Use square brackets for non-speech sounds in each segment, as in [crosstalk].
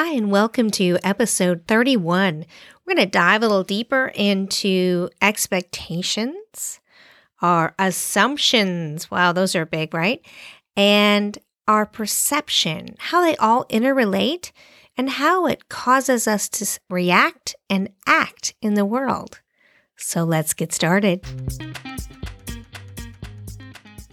Hi, and welcome to episode 31. We're going to dive a little deeper into expectations, our assumptions. Wow, those are big, right? And our perception, how they all interrelate, and how it causes us to react and act in the world. So let's get started.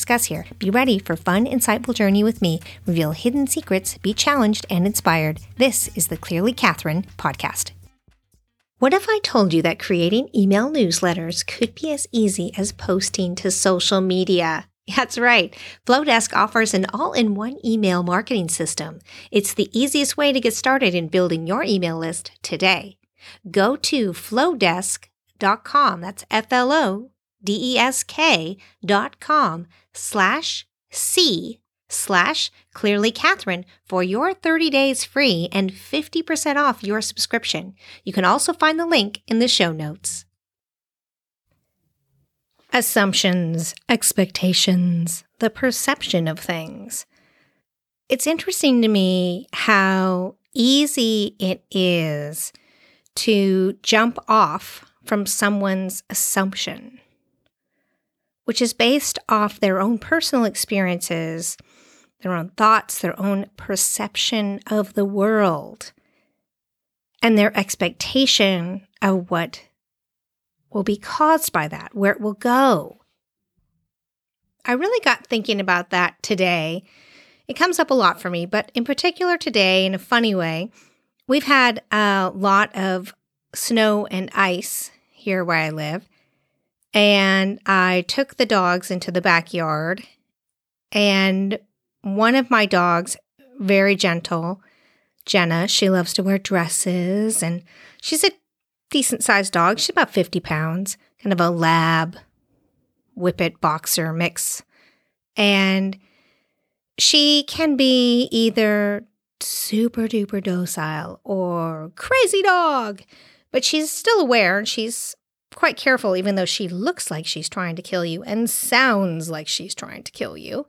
discuss here. Be ready for fun, insightful journey with me. Reveal hidden secrets, be challenged and inspired. This is the Clearly Catherine podcast. What if I told you that creating email newsletters could be as easy as posting to social media? [laughs] That's right. Flodesk offers an all in one email marketing system. It's the easiest way to get started in building your email list today. Go to flodesk.com. That's F L O D-E-S-K dot com slash C slash clearly Catherine for your 30 days free and 50% off your subscription. You can also find the link in the show notes. Assumptions, expectations, the perception of things. It's interesting to me how easy it is to jump off from someone's assumption which is based off their own personal experiences, their own thoughts, their own perception of the world, and their expectation of what will be caused by that, where it will go. I really got thinking about that today. It comes up a lot for me, but in particular today, in a funny way, we've had a lot of snow and ice here where I live. And I took the dogs into the backyard, and one of my dogs, very gentle, Jenna, she loves to wear dresses, and she's a decent sized dog. She's about 50 pounds, kind of a lab, whippet boxer mix. And she can be either super duper docile or crazy dog, but she's still aware and she's quite careful, even though she looks like she's trying to kill you and sounds like she's trying to kill you.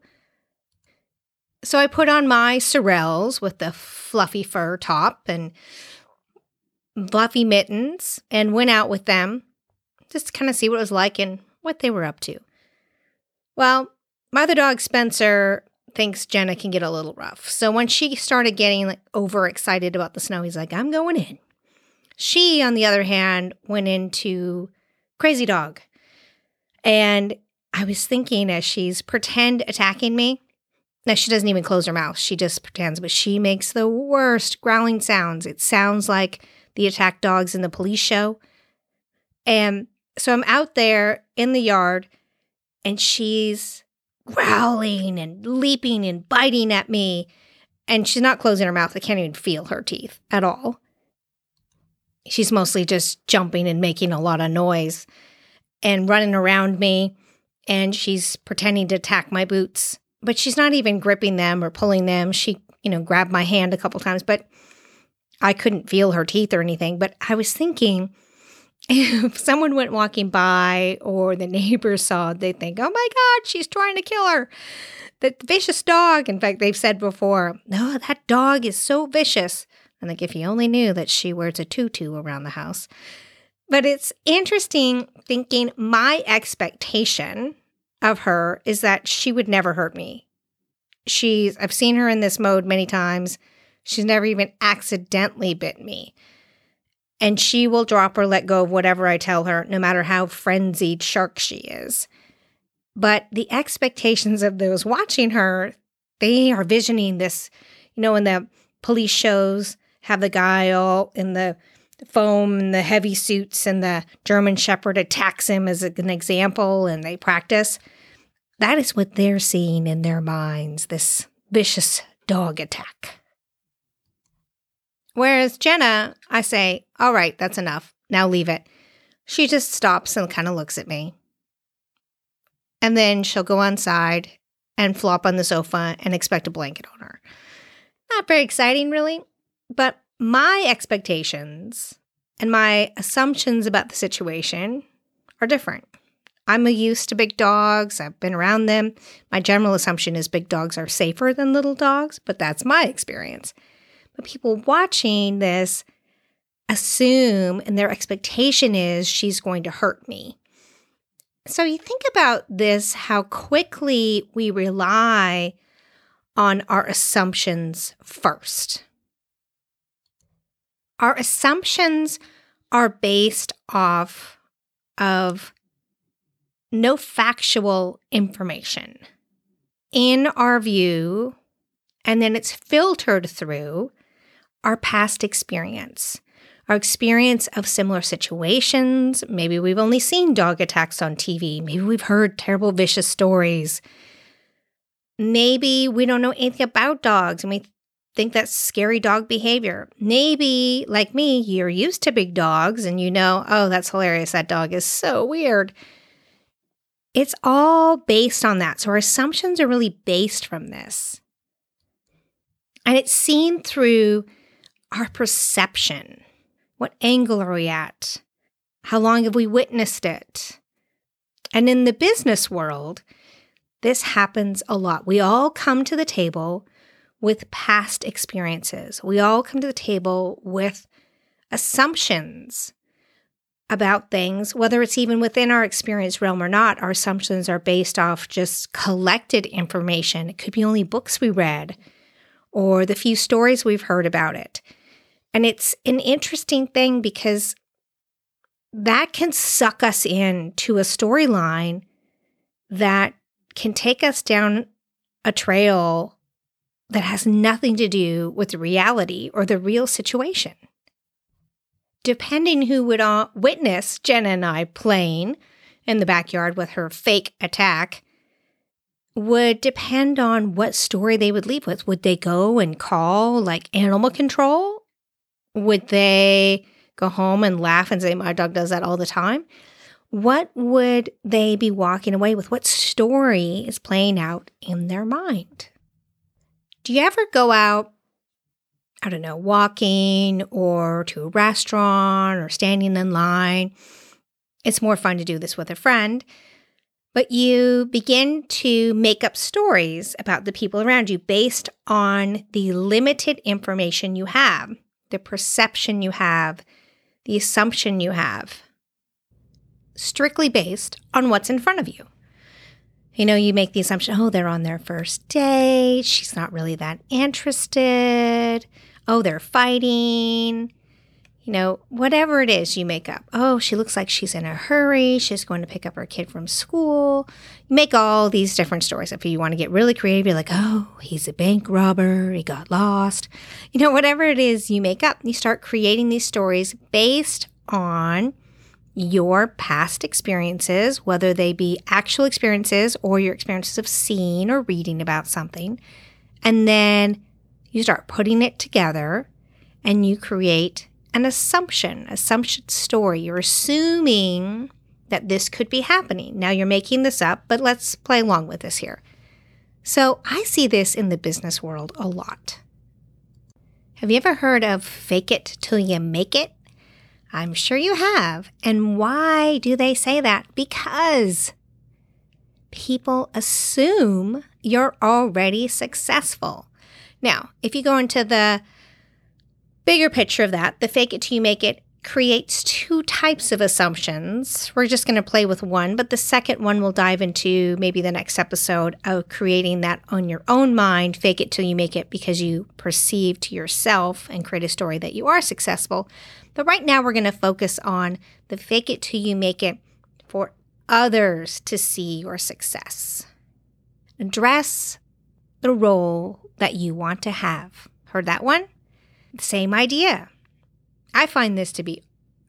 So I put on my Sorels with the fluffy fur top and fluffy mittens and went out with them just to kind of see what it was like and what they were up to. Well, my other dog, Spencer, thinks Jenna can get a little rough. So when she started getting like overexcited about the snow, he's like, I'm going in. She, on the other hand, went into Crazy Dog. And I was thinking as she's pretend attacking me. Now, she doesn't even close her mouth. She just pretends, but she makes the worst growling sounds. It sounds like the attack dogs in the police show. And so I'm out there in the yard and she's growling and leaping and biting at me. And she's not closing her mouth. I can't even feel her teeth at all she's mostly just jumping and making a lot of noise and running around me. And she's pretending to attack my boots, but she's not even gripping them or pulling them. She, you know, grabbed my hand a couple times, but I couldn't feel her teeth or anything. But I was thinking, [laughs] if someone went walking by or the neighbors saw, they'd think, oh my God, she's trying to kill her. The vicious dog. In fact, they've said before, no, oh, that dog is so vicious. And like, if you only knew that she wears a tutu around the house. But it's interesting thinking my expectation of her is that she would never hurt me. She's, I've seen her in this mode many times. She's never even accidentally bit me. And she will drop or let go of whatever I tell her, no matter how frenzied shark she is. But the expectations of those watching her, they are visioning this, you know, in the police shows, have the guy all in the foam and the heavy suits, and the German Shepherd attacks him as an example, and they practice. That is what they're seeing in their minds this vicious dog attack. Whereas Jenna, I say, all right, that's enough. Now leave it. She just stops and kind of looks at me. And then she'll go inside and flop on the sofa and expect a blanket on her. Not very exciting, really. But my expectations and my assumptions about the situation are different. I'm used to big dogs. I've been around them. My general assumption is big dogs are safer than little dogs, but that's my experience. But people watching this assume and their expectation is she's going to hurt me. So you think about this how quickly we rely on our assumptions first. Our assumptions are based off of no factual information in our view, and then it's filtered through our past experience, our experience of similar situations. Maybe we've only seen dog attacks on TV, maybe we've heard terrible, vicious stories. Maybe we don't know anything about dogs and we think that's scary dog behavior. Maybe, like me, you're used to big dogs and you know, oh, that's hilarious. That dog is so weird. It's all based on that. So our assumptions are really based from this. And it's seen through our perception. What angle are we at? How long have we witnessed it? And in the business world, this happens a lot. We all come to the table with past experiences. We all come to the table with assumptions about things, whether it's even within our experience realm or not, our assumptions are based off just collected information. It could be only books we read or the few stories we've heard about it. And it's an interesting thing because that can suck us in to a storyline that can take us down a trail that has nothing to do with reality or the real situation depending who would uh, witness Jenna and I playing in the backyard with her fake attack, would depend on what story they would leave with. Would they go and call like animal control? Would they go home and laugh and say, My dog does that all the time? What would they be walking away with? What story is playing out in their mind? Do you ever go out I don't know, walking or to a restaurant or standing in line. It's more fun to do this with a friend. But you begin to make up stories about the people around you based on the limited information you have, the perception you have, the assumption you have, strictly based on what's in front of you. You know, you make the assumption, oh, they're on their first date. She's not really that interested oh, they're fighting, you know, whatever it is you make up. Oh, she looks like she's in a hurry. She's going to pick up her kid from school. You make all these different stories. If you want to get really creative, you're like, oh, he's a bank robber. He got lost. You know, whatever it is you make up, you start creating these stories based on your past experiences, whether they be actual experiences or your experiences of seeing or reading about something. And then you start putting it together and you create an assumption, assumption story. You're assuming that this could be happening. Now you're making this up, but let's play along with this here. So I see this in the business world a lot. Have you ever heard of fake it till you make it? I'm sure you have. And why do they say that? Because people assume you're already successful. Now, if you go into the bigger picture of that, the fake it till you make it creates two types of assumptions. We're just going to play with one, but the second one we'll dive into maybe the next episode of creating that on your own mind, fake it till you make it because you perceive to yourself and create a story that you are successful. But right now we're going to focus on the fake it till you make it for others to see your success. Address the role that you want to have. Heard that one? Same idea. I find this to be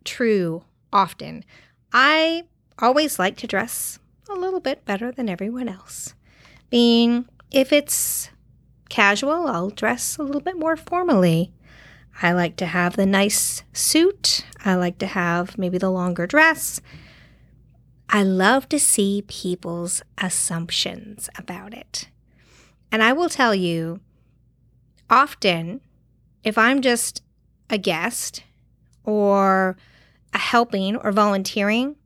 true often. I always like to dress a little bit better than everyone else. Being if it's casual, I'll dress a little bit more formally. I like to have the nice suit. I like to have maybe the longer dress. I love to see people's assumptions about it. And I will tell you, often, if I'm just a guest or a helping or volunteering,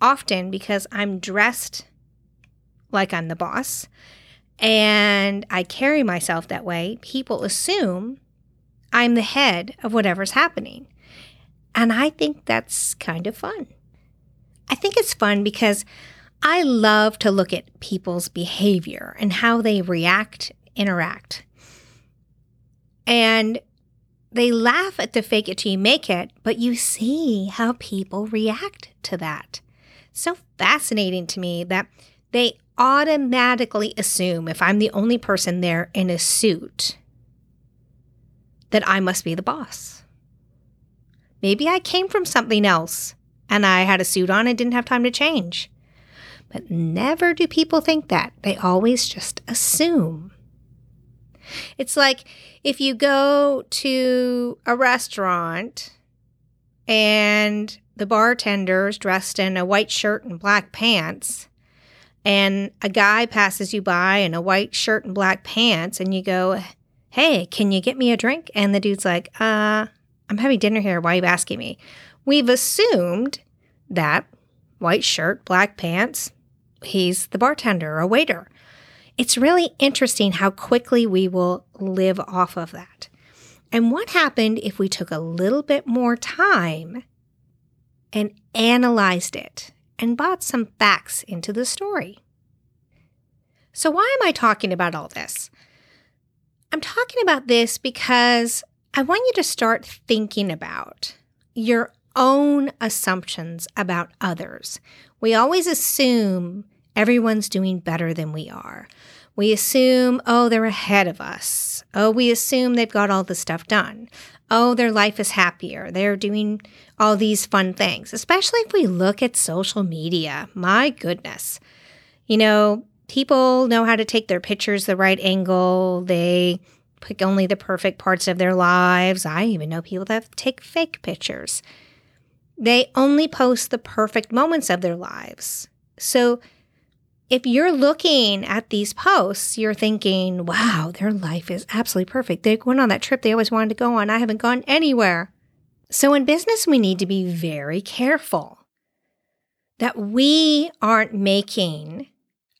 often because I'm dressed like I'm the boss and I carry myself that way, people assume I'm the head of whatever's happening. And I think that's kind of fun. I think it's fun because I love to look at people's behavior and how they react, interact. And they laugh at the fake it till you make it, but you see how people react to that. So fascinating to me that they automatically assume if I'm the only person there in a suit that I must be the boss. Maybe I came from something else and I had a suit on and didn't have time to change. But never do people think that. They always just assume. It's like if you go to a restaurant and the bartender is dressed in a white shirt and black pants, and a guy passes you by in a white shirt and black pants, and you go, Hey, can you get me a drink? And the dude's like, Uh, I'm having dinner here. Why are you asking me? We've assumed that white shirt, black pants, he's the bartender or waiter. It's really interesting how quickly we will live off of that. And what happened if we took a little bit more time and analyzed it and brought some facts into the story? So, why am I talking about all this? I'm talking about this because I want you to start thinking about your own assumptions about others. We always assume everyone's doing better than we are. We assume, oh, they're ahead of us. Oh, we assume they've got all the stuff done. Oh, their life is happier. They're doing all these fun things, especially if we look at social media. My goodness. You know, people know how to take their pictures the right angle. They pick only the perfect parts of their lives. I even know people that take fake pictures. They only post the perfect moments of their lives. So if you're looking at these posts, you're thinking, wow, their life is absolutely perfect. They went on that trip they always wanted to go on. I haven't gone anywhere. So in business, we need to be very careful that we aren't making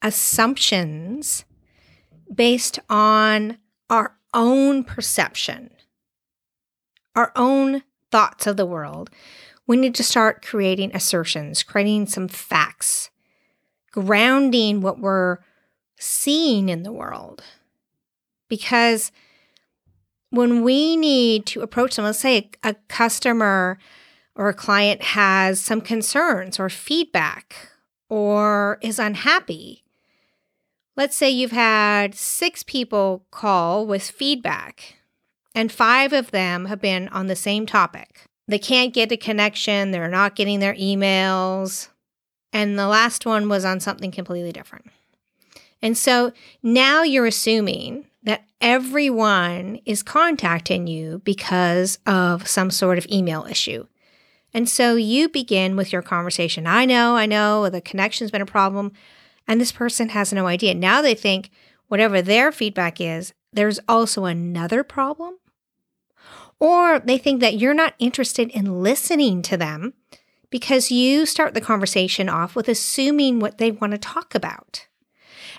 assumptions based on our own perception, our own thoughts of the world. We need to start creating assertions, creating some facts grounding what we're seeing in the world. Because when we need to approach someone, let's say a, a customer or a client has some concerns or feedback or is unhappy. Let's say you've had six people call with feedback, and five of them have been on the same topic. They can't get a connection, they're not getting their emails, and the last one was on something completely different. And so now you're assuming that everyone is contacting you because of some sort of email issue. And so you begin with your conversation. I know, I know, the connection's been a problem. And this person has no idea. Now they think whatever their feedback is, there's also another problem. Or they think that you're not interested in listening to them because you start the conversation off with assuming what they want to talk about.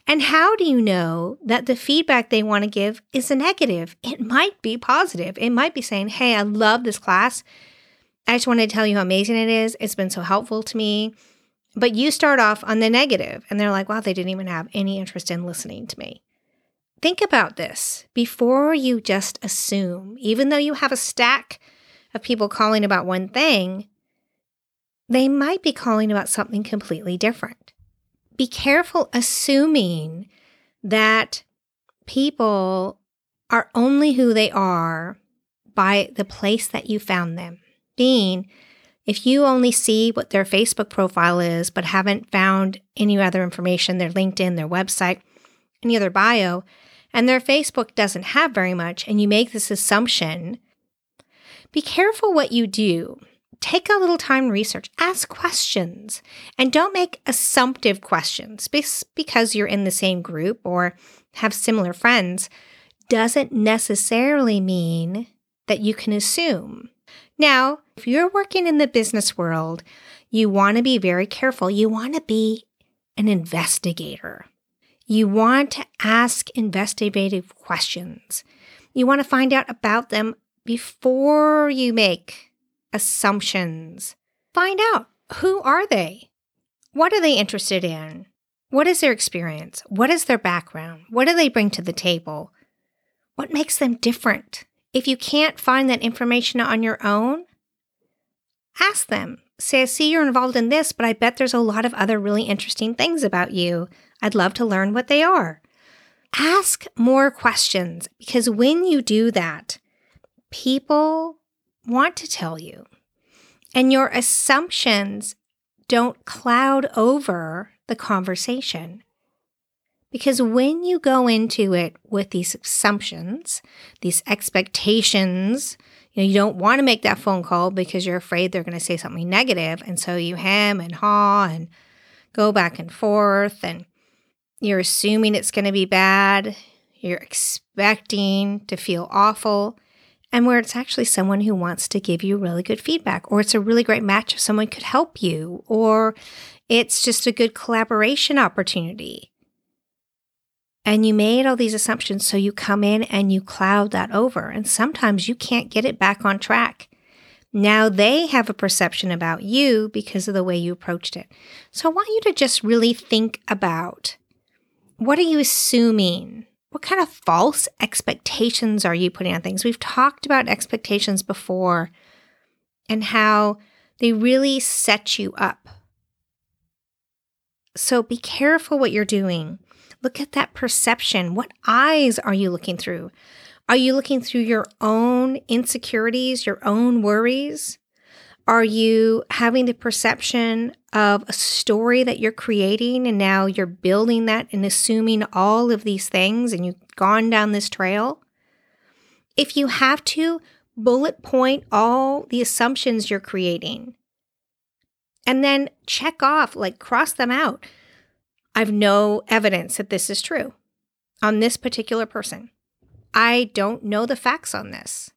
And how do you know that the feedback they want to give is a negative? It might be positive. It might be saying, Hey, I love this class. I just want to tell you how amazing it is. It's been so helpful to me. But you start off on the negative, and they're like, Wow, they didn't even have any interest in listening to me. Think about this before you just assume, even though you have a stack of people calling about one thing, they might be calling about something completely different. Be careful assuming that people are only who they are by the place that you found them. Being, if you only see what their Facebook profile is, but haven't found any other information, their LinkedIn, their website, any other bio, and their Facebook doesn't have very much, and you make this assumption Be careful what you do. Take a little time to research, ask questions, and don't make assumptive questions because you're in the same group or have similar friends doesn't necessarily mean that you can assume. Now, if you're working in the business world, you want to be very careful. You want to be an investigator. You want to ask investigative questions. You want to find out about them before you make assumptions. Find out who are they? What are they interested in? What is their experience? What is their background? What do they bring to the table? What makes them different? If you can't find that information on your own, ask them. Say, I see you're involved in this, but I bet there's a lot of other really interesting things about you. I'd love to learn what they are. Ask more questions because when you do that, people want to tell you. And your assumptions don't cloud over the conversation. Because when you go into it with these assumptions, these expectations, you know, you don't want to make that phone call because you're afraid they're going to say something negative, and so you hem and haw and go back and forth, and you're assuming it's going to be bad. You're expecting to feel awful, and where it's actually someone who wants to give you really good feedback, or it's a really great match if someone could help you, or it's just a good collaboration opportunity and you made all these assumptions. So you come in and you cloud that over. And sometimes you can't get it back on track. Now they have a perception about you because of the way you approached it. So I want you to just really think about what are you assuming? What kind of false expectations are you putting on things? We've talked about expectations before and how they really set you up. So be careful what you're doing. Look at that perception. What eyes are you looking through? Are you looking through your own insecurities, your own worries? Are you having the perception of a story that you're creating and now you're building that and assuming all of these things and you've gone down this trail? If you have to, bullet point all the assumptions you're creating and then check off, like cross them out. I've no evidence that this is true on this particular person. I don't know the facts on this.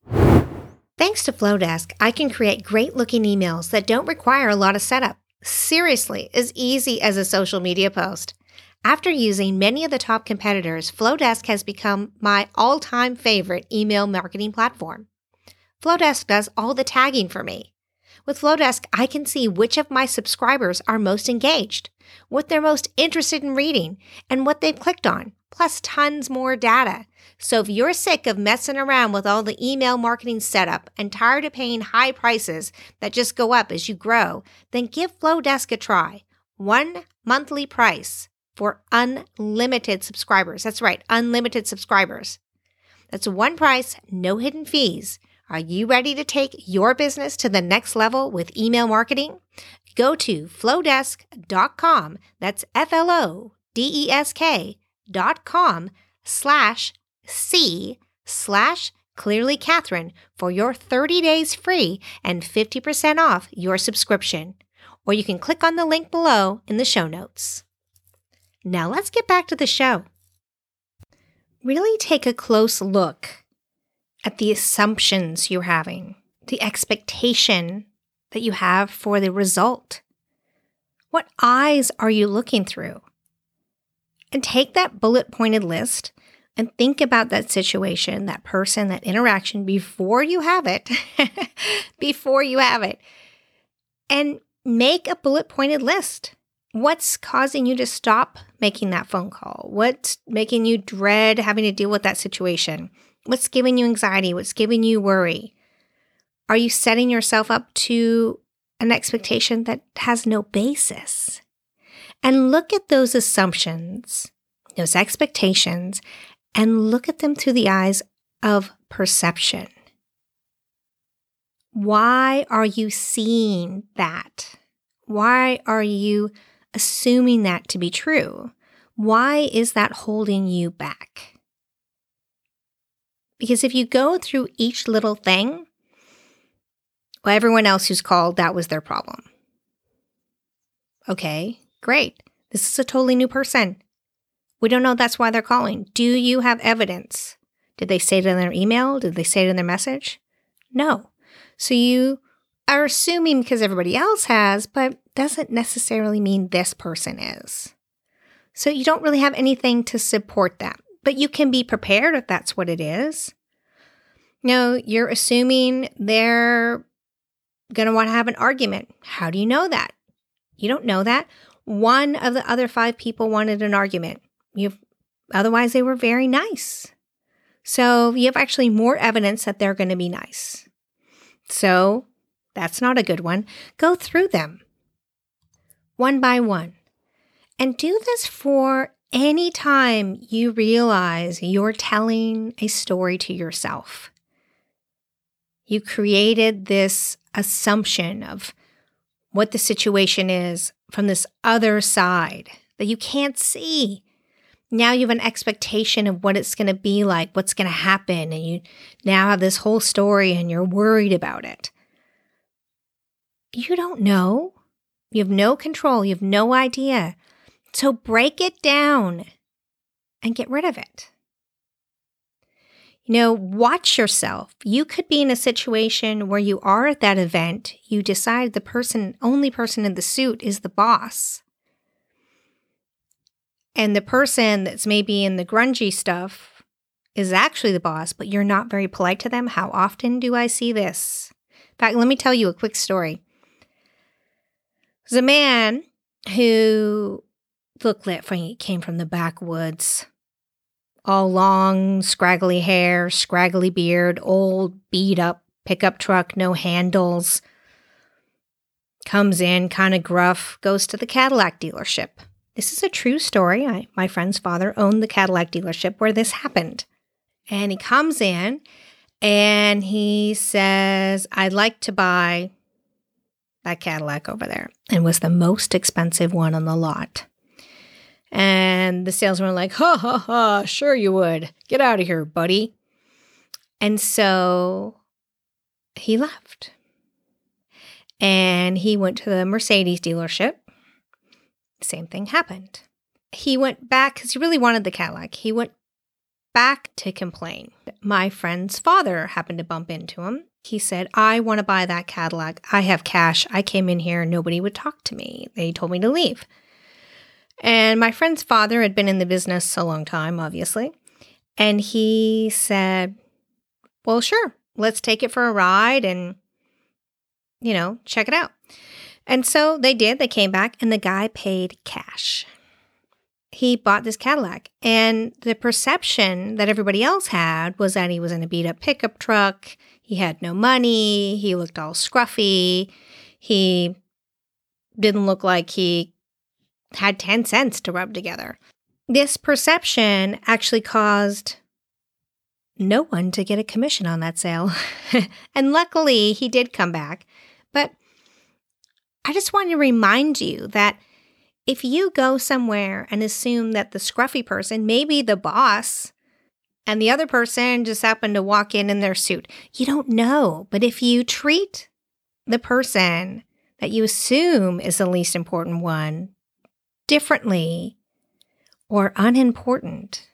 Thanks to Flodesk, I can create great looking emails that don't require a lot of setup. Seriously, as easy as a social media post. After using many of the top competitors, Flodesk has become my all time favorite email marketing platform. Flodesk does all the tagging for me. With Flodesk, I can see which of my subscribers are most engaged, what they're most interested in reading, and what they've clicked on, plus tons more data. So if you're sick of messing around with all the email marketing setup and tired of paying high prices that just go up as you grow, then give Flodesk a try. One monthly price for unlimited subscribers. That's right, unlimited subscribers. That's one price, no hidden fees. Are you ready to take your business to the next level with email marketing? Go to flodesk.com. That's F L O D E S K dot com slash C slash clearly Catherine for your 30 days free and 50% off your subscription. Or you can click on the link below in the show notes. Now let's get back to the show. Really take a close look at the assumptions you're having, the expectation that you have for the result. What eyes are you looking through? And take that bullet pointed list and think about that situation, that person, that interaction before you have it, [laughs] before you have it, and make a bullet pointed list. What's causing you to stop making that phone call? What's making you dread having to deal with that situation? What's giving you anxiety? What's giving you worry? Are you setting yourself up to an expectation that has no basis? And look at those assumptions, those expectations, and look at them through the eyes of perception. Why are you seeing that? Why are you assuming that to be true? Why is that holding you back? Because if you go through each little thing, Well, everyone else who's called, that was their problem. Okay, great. This is a totally new person. We don't know that's why they're calling. Do you have evidence? Did they say it in their email? Did they say it in their message? No. So you are assuming because everybody else has, but doesn't necessarily mean this person is. So you don't really have anything to support that, but you can be prepared if that's what it is. No, you're assuming they're going to want to have an argument. How do you know that? You don't know that. One of the other five people wanted an argument. You've otherwise they were very nice. So you have actually more evidence that they're going to be nice. So that's not a good one. Go through them one by one. And do this for any time you realize you're telling a story to yourself. You created this assumption of what the situation is from this other side that you can't see. Now you have an expectation of what it's going to be like, what's going to happen, and you now have this whole story and you're worried about it. You don't know. You have no control. You have no idea. So break it down and get rid of it. You know, watch yourself. You could be in a situation where you are at that event, you decide the person, only person in the suit is the boss. And the person that's maybe in the grungy stuff is actually the boss, but you're not very polite to them. How often do I see this? In fact, let me tell you a quick story. There's a man who he came from the backwoods all long, scraggly hair, scraggly beard, old, beat up pickup truck, no handles. Comes in, kind of gruff, goes to the Cadillac dealership. This is a true story. I, my friend's father owned the Cadillac dealership where this happened. And he comes in and he says, I'd like to buy that Cadillac over there. And was the most expensive one on the lot. And the salesman like, ha ha ha, sure you would. Get out of here, buddy. And so he left. And he went to the Mercedes dealership. Same thing happened. He went back because he really wanted the Cadillac. He went back to complain. My friend's father happened to bump into him. He said, I want to buy that Cadillac. I have cash. I came in here. Nobody would talk to me. They told me to leave. And my friend's father had been in the business a long time, obviously. And he said, Well, sure, let's take it for a ride and, you know, check it out. And so they did. They came back and the guy paid cash. He bought this Cadillac. And the perception that everybody else had was that he was in a beat up pickup truck. He had no money. He looked all scruffy. He didn't look like he had 10 cents to rub together. This perception actually caused no one to get a commission on that sale. [laughs] and luckily, he did come back. But I just want to remind you that if you go somewhere and assume that the scruffy person may be the boss and the other person just happened to walk in in their suit, you don't know. But if you treat the person that you assume is the least important one differently or unimportant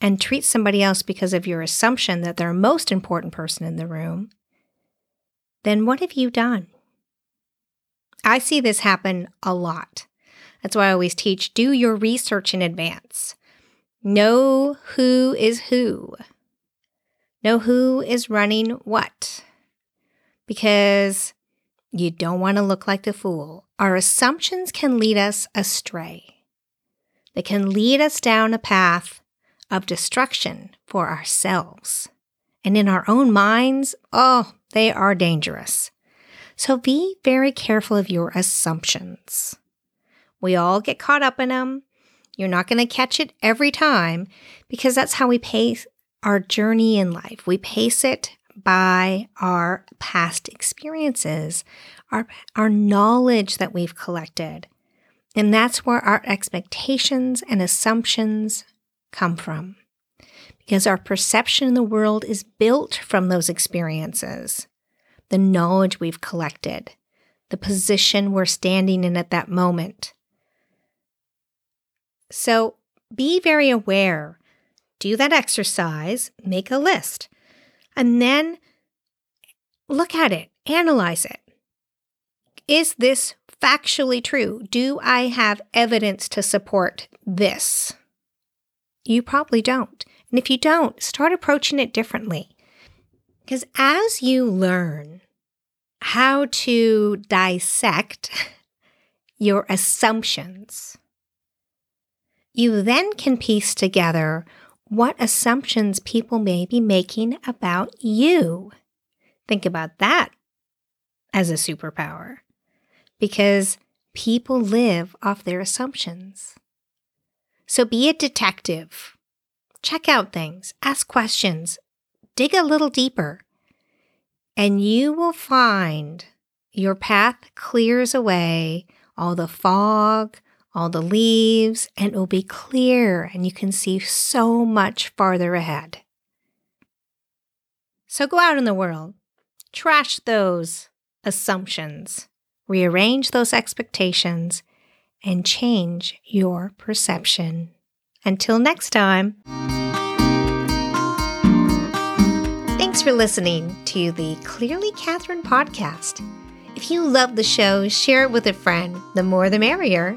and treat somebody else because of your assumption that they're the most important person in the room, then what have you done? I see this happen a lot. That's why I always teach do your research in advance. Know who is who. Know who is running what. Because you don't want to look like the fool. Our assumptions can lead us astray. They can lead us down a path of destruction for ourselves. And in our own minds, oh, they are dangerous. So be very careful of your assumptions. We all get caught up in them. You're not going to catch it every time because that's how we pace our journey in life. We pace it by our past experiences, our, our knowledge that we've collected. And that's where our expectations and assumptions come from. Because our perception in the world is built from those experiences. the knowledge we've collected, the position we're standing in at that moment. So be very aware. Do that exercise, make a list, and then look at it, analyze it. Is this factually true? Do I have evidence to support this? You probably don't. And if you don't, start approaching it differently. Because as you learn how to dissect [laughs] your assumptions, you then can piece together what assumptions people may be making about you. Think about that as a superpower because people live off their assumptions. So be a detective. Check out things, ask questions, dig a little deeper, and you will find your path clears away all the fog, all the leaves, and it will be clear and you can see so much farther ahead. So go out in the world, trash those assumptions, rearrange those expectations, and change your perception. Until next time. Thanks for listening to the Clearly Catherine podcast. If you love the show, share it with a friend. The more the merrier.